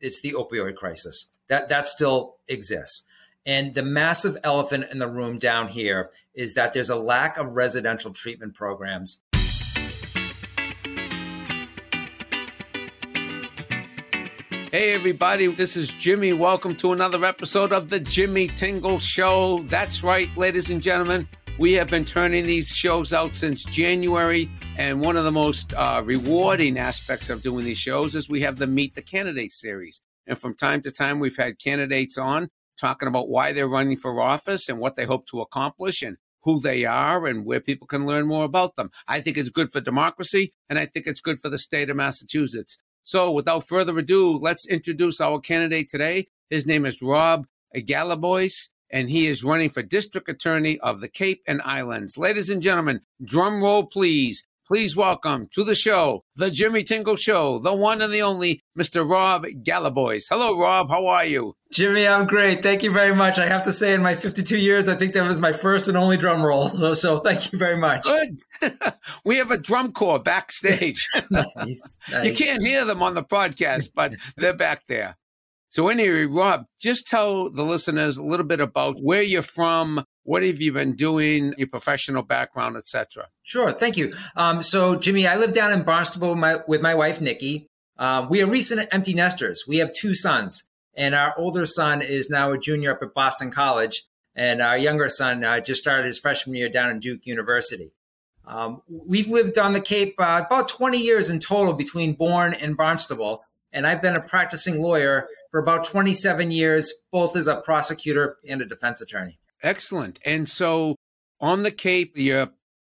it's the opioid crisis. That that still exists. And the massive elephant in the room down here is that there's a lack of residential treatment programs. Hey, everybody, this is Jimmy. Welcome to another episode of The Jimmy Tingle Show. That's right, ladies and gentlemen. We have been turning these shows out since January, and one of the most uh, rewarding aspects of doing these shows is we have the Meet the Candidates series. And from time to time, we've had candidates on talking about why they're running for office and what they hope to accomplish and who they are and where people can learn more about them. I think it's good for democracy, and I think it's good for the state of Massachusetts. So, without further ado, let's introduce our candidate today. His name is Rob Galibois and he is running for district attorney of the Cape and Islands. Ladies and gentlemen, drum roll, please. Please welcome to the show, the Jimmy Tingle Show, the one and the only Mr. Rob Galibois. Hello, Rob. How are you? Jimmy, I'm great. Thank you very much. I have to say, in my 52 years, I think that was my first and only drum roll. So, so thank you very much. Good. we have a drum corps backstage. nice, nice. You can't hear them on the podcast, but they're back there. So anyway, Rob, just tell the listeners a little bit about where you're from, what have you been doing, your professional background, etc. Sure, thank you. Um, so, Jimmy, I live down in Barnstable with my, with my wife, Nikki. Um, we are recent empty nesters. We have two sons, and our older son is now a junior up at Boston College, and our younger son uh, just started his freshman year down in Duke University. Um, we've lived on the Cape uh, about 20 years in total between Bourne and Barnstable, and I've been a practicing lawyer for about 27 years, both as a prosecutor and a defense attorney. Excellent. And so on the Cape, you're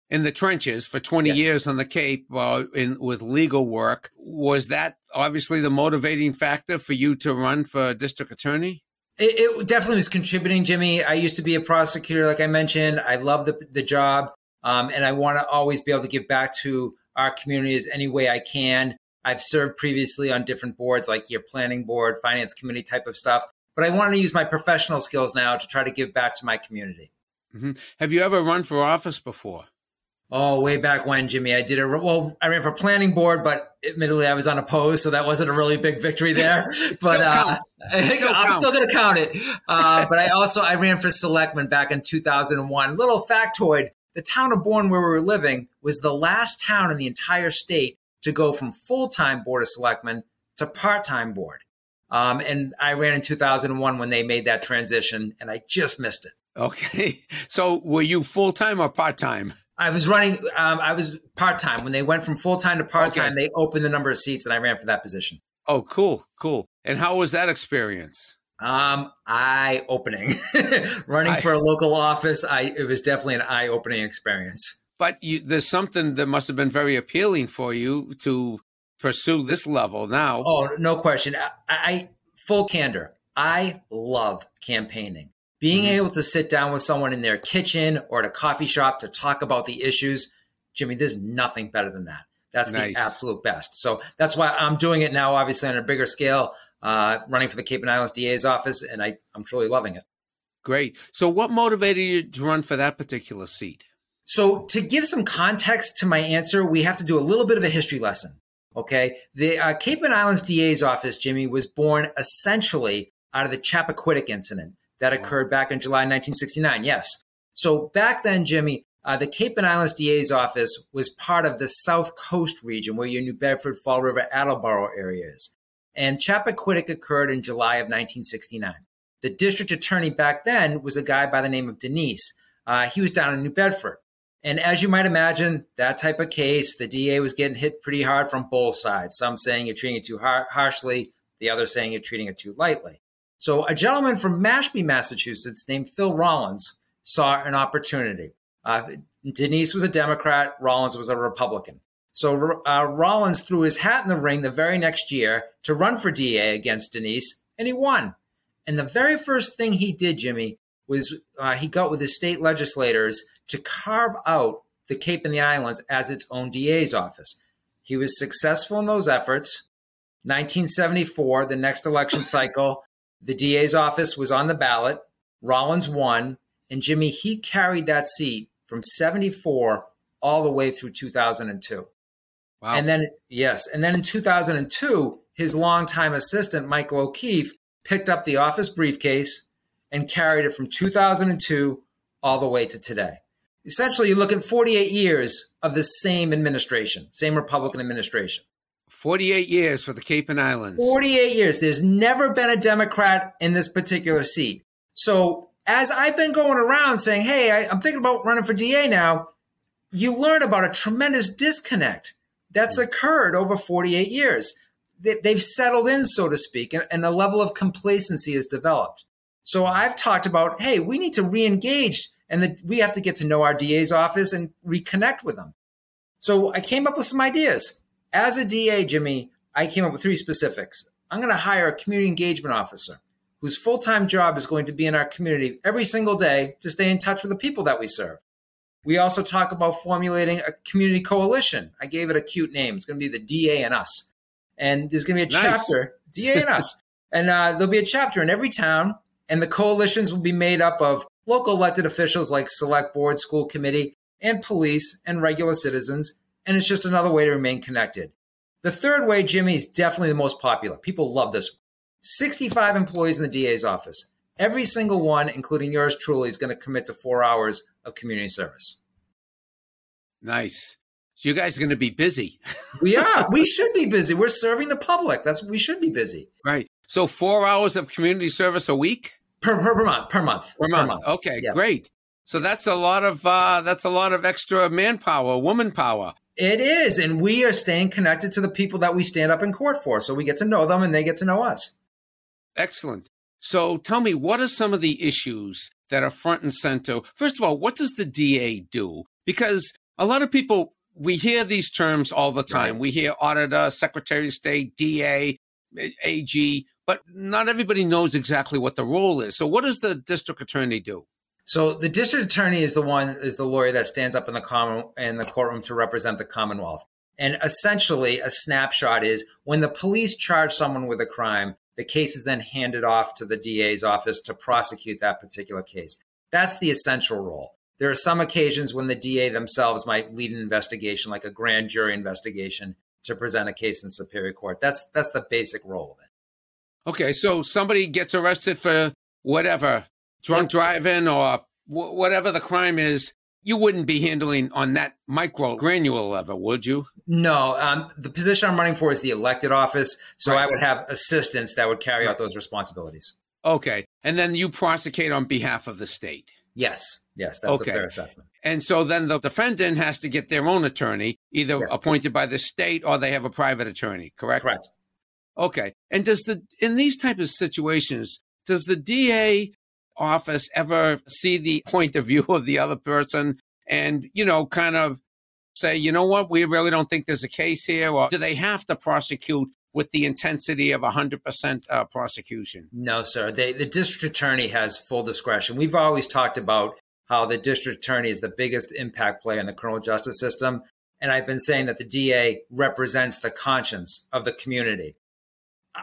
in the trenches for 20 yes. years on the Cape uh, in, with legal work. Was that obviously the motivating factor for you to run for district attorney? It, it, definitely was contributing, Jimmy. I used to be a prosecutor, like I mentioned. I love the, the job, um, and I want to always be able to give back to our communities any way I can. I've served previously on different boards, like your planning board, finance committee type of stuff. But I want to use my professional skills now to try to give back to my community. Mm-hmm. Have you ever run for office before? Oh, way back when, Jimmy. I did a well. I ran for planning board, but admittedly, I was unopposed, so that wasn't a really big victory there. but uh, I think still I'm still going to count it. Uh, but I also I ran for selectman back in 2001. Little factoid: the town of Bourne, where we were living, was the last town in the entire state to go from full time board of selectmen to part time board. Um, and I ran in 2001 when they made that transition, and I just missed it. Okay. So were you full time or part time? I was running, um, I was part time. When they went from full time to part time, okay. they opened the number of seats, and I ran for that position. Oh, cool. Cool. And how was that experience? Um, eye opening. Running I, for a local office, I it was definitely an eye opening experience. But you, there's something that must have been very appealing for you to pursue this level now. Oh, no question. I, I full candor. I love campaigning. Being mm-hmm. able to sit down with someone in their kitchen or at a coffee shop to talk about the issues, Jimmy, there's nothing better than that. That's nice. the absolute best. So that's why I'm doing it now, obviously on a bigger scale, uh, running for the Cape and Islands DA's office, and I, I'm truly loving it. Great. So, what motivated you to run for that particular seat? So, to give some context to my answer, we have to do a little bit of a history lesson. Okay. The uh, Cape and Islands DA's office, Jimmy, was born essentially out of the Chappaquiddick incident that occurred back in July 1969. Yes. So, back then, Jimmy, uh, the Cape and Islands DA's office was part of the South Coast region where your New Bedford, Fall River, Attleboro area is. And Chappaquiddick occurred in July of 1969. The district attorney back then was a guy by the name of Dinis. Uh, he was down in New Bedford. And as you might imagine, that type of case, the DA was getting hit pretty hard from both sides. Some saying you're treating it too har- harshly, the other saying you're treating it too lightly. So a gentleman from Mashpee, Massachusetts, named Phil Rollins, saw an opportunity. Uh, Dinis was a Democrat, Rollins was a Republican. So uh, Rollins threw his hat in the ring the very next year to run for DA against Dinis, and he won. And the very first thing he did, Jimmy, was uh, he got with his state legislators to carve out the Cape and the Islands as its own DA's office. He was successful in those efforts. 1974, the next election cycle, the DA's office was on the ballot. Rollins won, and Jimmy, he carried that seat from 74 all the way through 2002. Wow. And then, yes, and then in 2002, his longtime assistant, Michael O'Keefe, picked up the office briefcase and carried it from 2002 all the way to today. Essentially, you're looking 48 years of the same administration, same Republican administration. 48 years for the Cape and Islands. 48 years. There's never been a Democrat in this particular seat. So, as I've been going around saying, hey, I, am thinking about running for DA now, you learn about a tremendous disconnect that's hmm. occurred over 48 years. They've settled in, so to speak, and a level of complacency has developed. So I've talked about, hey, we need to re-engage and we have to get to know our DA's office and reconnect with them. So I came up with some ideas. As a DA, Jimmy, I came up with three specifics. I'm going to hire a community engagement officer whose full time job is going to be in our community every single day to stay in touch with the people that we serve. We also talk about formulating a community coalition. I gave it a cute name. It's going to be the DA and Us. And there's going to be a nice. chapter, DA and Us. And uh, there'll be a chapter in every town and the coalitions will be made up of local elected officials like select board, school committee, and police and regular citizens. And it's just another way to remain connected. The third way, Jimmy, is definitely the most popular. People love this. 65 employees in the DA's office. Every single one, including yours truly, is going to commit to four hours of community service. Nice. So you guys are going to be busy. we are. We should be busy. We're serving the public. That's what we should be busy. Right. So four hours of community service a week. Per, per, per month, per month, per month. Per month. Okay, yes. great. So that's a lot of uh, that's a lot of extra manpower, woman power. It is, and we are staying connected to the people that we stand up in court for, so we get to know them and they get to know us. Excellent. So tell me, what are some of the issues that are front and center? First of all, what does the DA do? Because a lot of people we hear these terms all the time. Right. We hear auditor, secretary of state, DA, AG but not everybody knows exactly what the role is. So, what does the district attorney do? So, the district attorney is the one is the lawyer that stands up in the common in the courtroom to represent the Commonwealth. And essentially, a snapshot is when the police charge someone with a crime, the case is then handed off to the DA's office to prosecute that particular case. That's the essential role. There are some occasions when the DA themselves might lead an investigation, like a grand jury investigation, to present a case in Superior Court. That's that's the basic role of it. Okay, so somebody gets arrested for whatever, drunk driving or w- whatever the crime is. You wouldn't be handling on that micro granular level, would you? No. Um, the position I'm running for is the elected office. So right. I would have assistants that would carry right. out those responsibilities. Okay. And then you prosecute on behalf of the state. Yes. Yes. That's okay. a fair assessment. And so then the defendant has to get their own attorney, either yes. appointed by the state or they have a private attorney, correct? Correct. Okay. And does the in these type of situations, does the DA office ever see the point of view of the other person and, you know, kind of say, you know what, we really don't think there's a case here? Or do they have to prosecute with the intensity of 100% uh, prosecution? No, sir. They, the district attorney has full discretion. We've always talked about how the district attorney is the biggest impact player in the criminal justice system. And I've been saying that the DA represents the conscience of the community.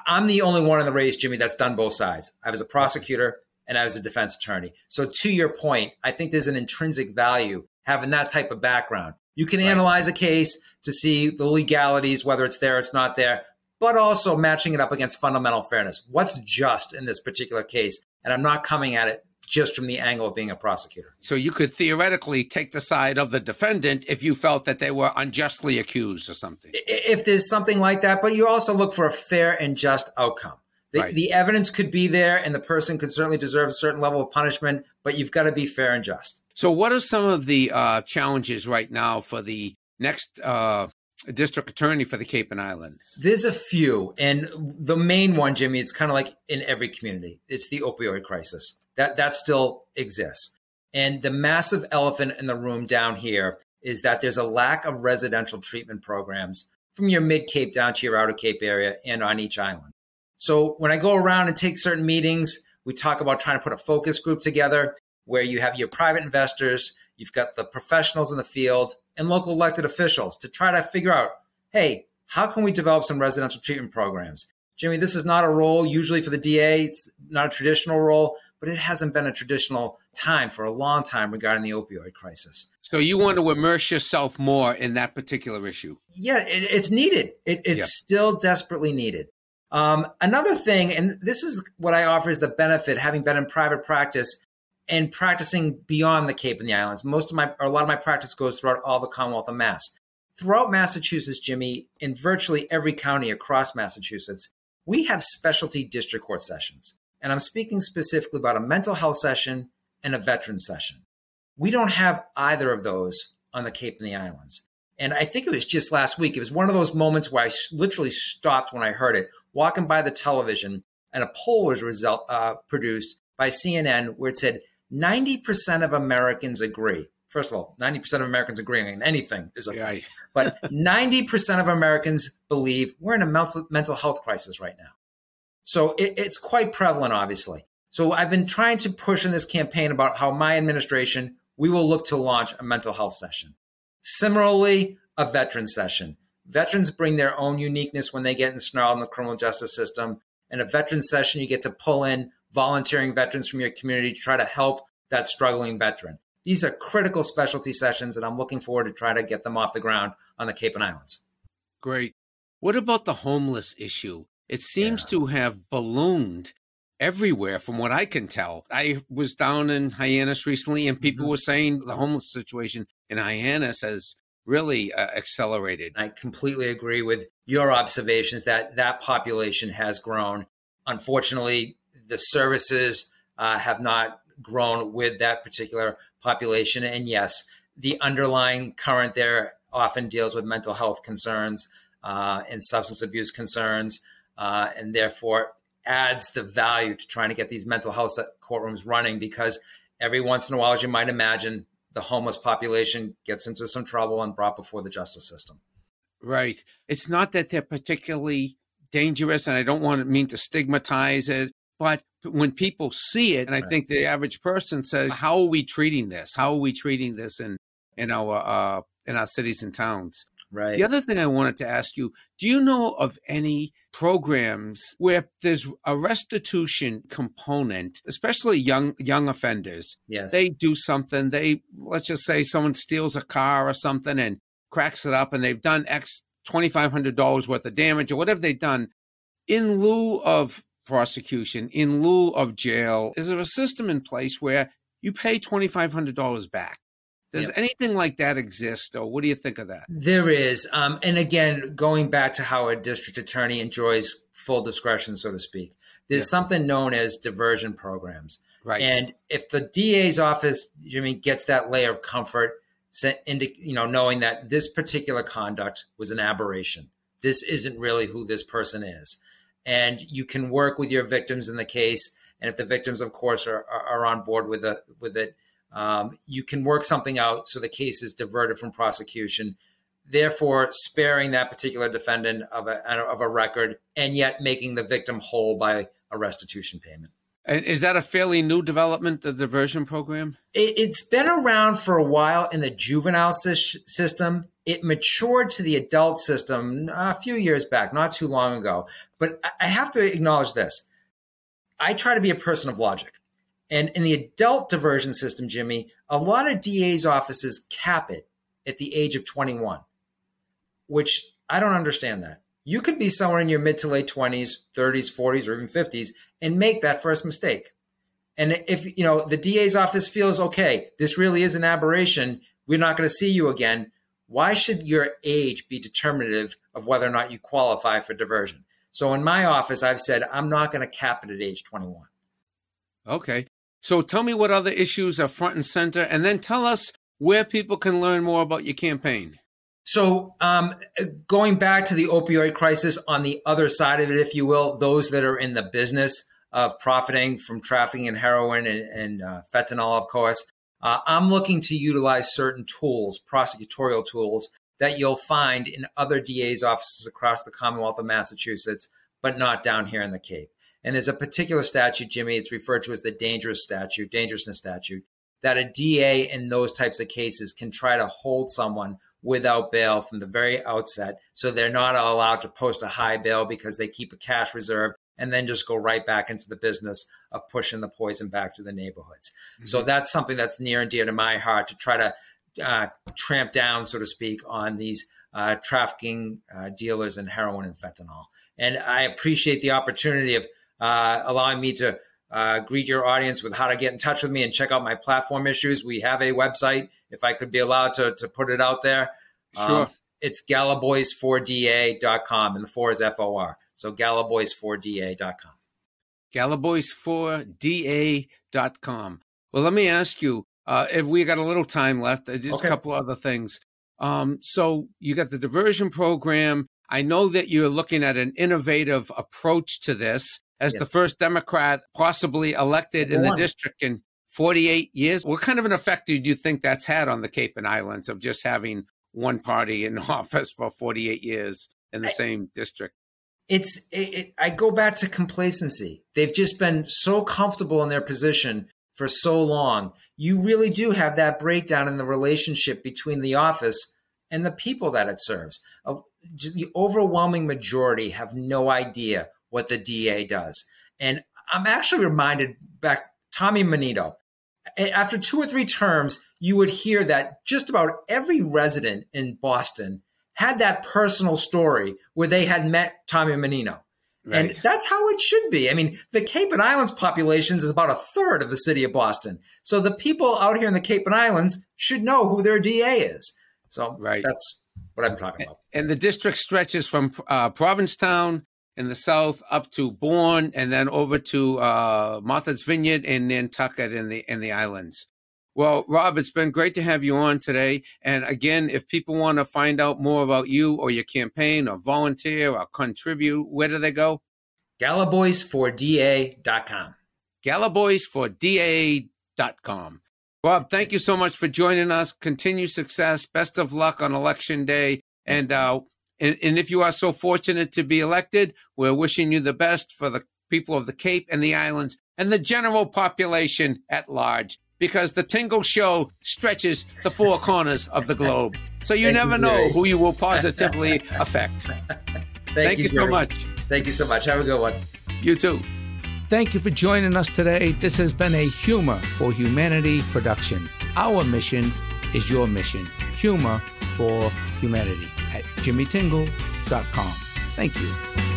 I'm the only one in the race, Jimmy, that's done both sides. I was a prosecutor and I was a defense attorney. So to your point, I think there's an intrinsic value having that type of background. You can right. analyze a case to see the legalities, whether it's there, it's not there, but also matching it up against fundamental fairness. What's just in this particular case? And I'm not coming at it just from the angle of being a prosecutor. So you could theoretically take the side of the defendant if you felt that they were unjustly accused or something. If there's something like that, but you also look for a fair and just outcome. The, right. the evidence could be there and the person could certainly deserve a certain level of punishment, but you've got to be fair and just. So, what are some of the uh, challenges right now for the next uh, district attorney for the Cape and Islands? There's a few. And the main one, Jimmy, it's kind of like in every community it's the opioid crisis that that still exists. And the massive elephant in the room down here is that there's a lack of residential treatment programs from your mid Cape down to your outer Cape area and on each island. So when I go around and take certain meetings, we talk about trying to put a focus group together where you have your private investors, you've got the professionals in the field, and local elected officials to try to figure out hey, how can we develop some residential treatment programs? Jimmy, this is not a role usually for the DA, it's not a traditional role, but it hasn't been a traditional time for a long time regarding the opioid crisis. So you want to immerse yourself more in that particular issue? Yeah, it, it's needed. It, it's still desperately needed. Um, another thing, and this is what I offer is the benefit having been in private practice and practicing beyond the Cape and the Islands. Most of my, or a lot of my practice goes throughout all the Commonwealth of Mass. Throughout Massachusetts, Jimmy, in virtually every county across Massachusetts, we have specialty district court sessions. And I'm speaking specifically about a mental health session and a veteran session. We don't have either of those on the Cape and the Islands. And I think it was just last week. It was one of those moments where I literally stopped when I heard it, walking by the television, and a poll was result, uh, produced by CNN where it said 90% of Americans agree. First of all, 90% of Americans agree on anything is a right. but 90% of Americans believe we're in a mental, mental health crisis right now. So it, it's quite prevalent, obviously. So I've been trying to push in this campaign about how my administration, we will look to launch a mental health session. Similarly, a veteran session. Veterans bring their own uniqueness when they get ensnarled in the criminal justice system. In a veteran session, you get to pull in volunteering veterans from your community to try to help that struggling veteran. These are critical specialty sessions, and I'm looking forward to try to get them off the ground on the Cape and Islands. Great. What about the homeless issue? It seems yeah. to have ballooned everywhere from what I can tell. I was down in Hyannis recently and people mm-hmm. were saying the homeless situation in Hyannis has really uh, accelerated. I completely agree with your observations that that population has grown. Unfortunately, the services uh, have not grown with that particular population. And yes, the underlying current there often deals with mental health concerns uh, and substance abuse concerns, uh, and therefore adds the value to trying to get these mental health courtrooms running because every once in a while, as you might imagine, the homeless population gets into some trouble and brought before the justice system. Right. It's not that they're particularly dangerous, and I don't want to mean to stigmatize it, but when people see it, and I right. think the average person says, "How are we treating this? How are we treating this in in our uh, in our cities and towns?" Right. The other thing I wanted to ask you do you know of any programs where there's a restitution component, especially young young offenders? Yes. They do something, they let's just say someone steals a car or something and cracks it up and they've done X twenty five hundred dollars worth of damage or whatever they've done. In lieu of prosecution, in lieu of jail, is there a system in place where you pay twenty five hundred dollars back? Does yep. anything like that exist, or what do you think of that? There is, um, and again, going back to how a district attorney enjoys full discretion, so to speak. There's yep. something known as diversion programs, right? And if the DA's office, Jimmy, gets that layer of comfort, into you know, knowing that this particular conduct was an aberration, this isn't really who this person is, and you can work with your victims in the case, and if the victims, of course, are, are, are on board with the with it um, you can work something out so the case is diverted from prosecution, therefore sparing that particular defendant of a, of a record and yet making the victim whole by a restitution payment. And is that a fairly new development, the diversion program? It, has been around for a while in the juvenile system. It matured to the adult system a few years back, not too long ago. But I have to acknowledge this. I try to be a person of logic. And in the adult diversion system, Jimmy, a lot of DA's offices cap it at the age of 21, which I don't understand that. You could be somewhere in your mid to late 20s, 30s, 40s, or even 50s and make that first mistake. And if you know the DA's office feels okay, this really is an aberration, we're not going to see you again. Why should your age be determinative of whether or not you qualify for diversion? So in my office, I've said I'm not going to cap it at age 21. Okay. So tell me what other issues are front and center, and then tell us where people can learn more about your campaign. So, um, going back to the opioid crisis, on the other side of it, if you will, those that are in the business of profiting from trafficking in heroin and, and uh, fentanyl, of course, uh, I'm looking to utilize certain tools, prosecutorial tools, that you'll find in other DA's offices across the Commonwealth of Massachusetts, but not down here in the Cape. And there's a particular statute, Jimmy, it's referred to as the dangerous statute, dangerousness statute, that a DA in those types of cases can try to hold someone without bail from the very outset. So they're not allowed to post a high bail because they keep a cash reserve and then just go right back into the business of pushing the poison back through the neighborhoods. Mm-hmm. So that's something that's near and dear to my heart to try to uh, tramp down, so to speak, on these uh, trafficking uh, dealers in heroin and fentanyl. And I appreciate the opportunity of uh, allowing me to uh, greet your audience with how to get in touch with me and check out my platform issues. We have a website, if I could be allowed to, to put it out there. Sure. Um, it's galibois4da.com, and the four is F O R. So galibois4da.com. Galibois4da.com. Well, let me ask you uh, if we got a little time left, uh, just okay. a couple other things. Um, so you got the diversion program. I know that you're looking at an innovative approach to this as yes. the first Democrat possibly elected in the district in 48 years. What kind of an effect do you think that's had on the Cape and Islands of just having one party in office for 48 years in the I, same district? It's it, it, I go back to complacency. They've just been so comfortable in their position for so long. You really do have that breakdown in the relationship between the office and the people that it serves. The overwhelming majority have no idea what the DA does. And I'm actually reminded back Tommy Menino. After two or three terms, you would hear that just about every resident in Boston had that personal story where they had met Tommy Menino. Right. And that's how it should be. I mean, the Cape and Islands population is about a third of the city of Boston. So the people out here in the Cape and Islands should know who their DA is. So right. that's what I'm talking about. And the district stretches from uh, Provincetown in the south up to Bourne and then over to uh, Martha's Vineyard and Nantucket in the in the islands. Well, Rob, it's been great to have you on today. And again, if people want to find out more about you or your campaign or volunteer or contribute, where do they go? Galibois4da.com. Galibois4da.com. Rob, thank you so much for joining us. Continue success. Best of luck on election day. And uh, and, and if you are so fortunate to be elected, we're wishing you the best for the people of the Cape and the islands and the general population at large because the Tingle Show stretches the four corners of the globe. So you Thank never you, know who you will positively affect. Thank, Thank, you, you so much. Thank you so much. Have a good one. You too. Thank you for joining us today. This has been a Humor for Humanity production. Our mission is your mission. Humor for humanity at jimmytingle.com. Thank you.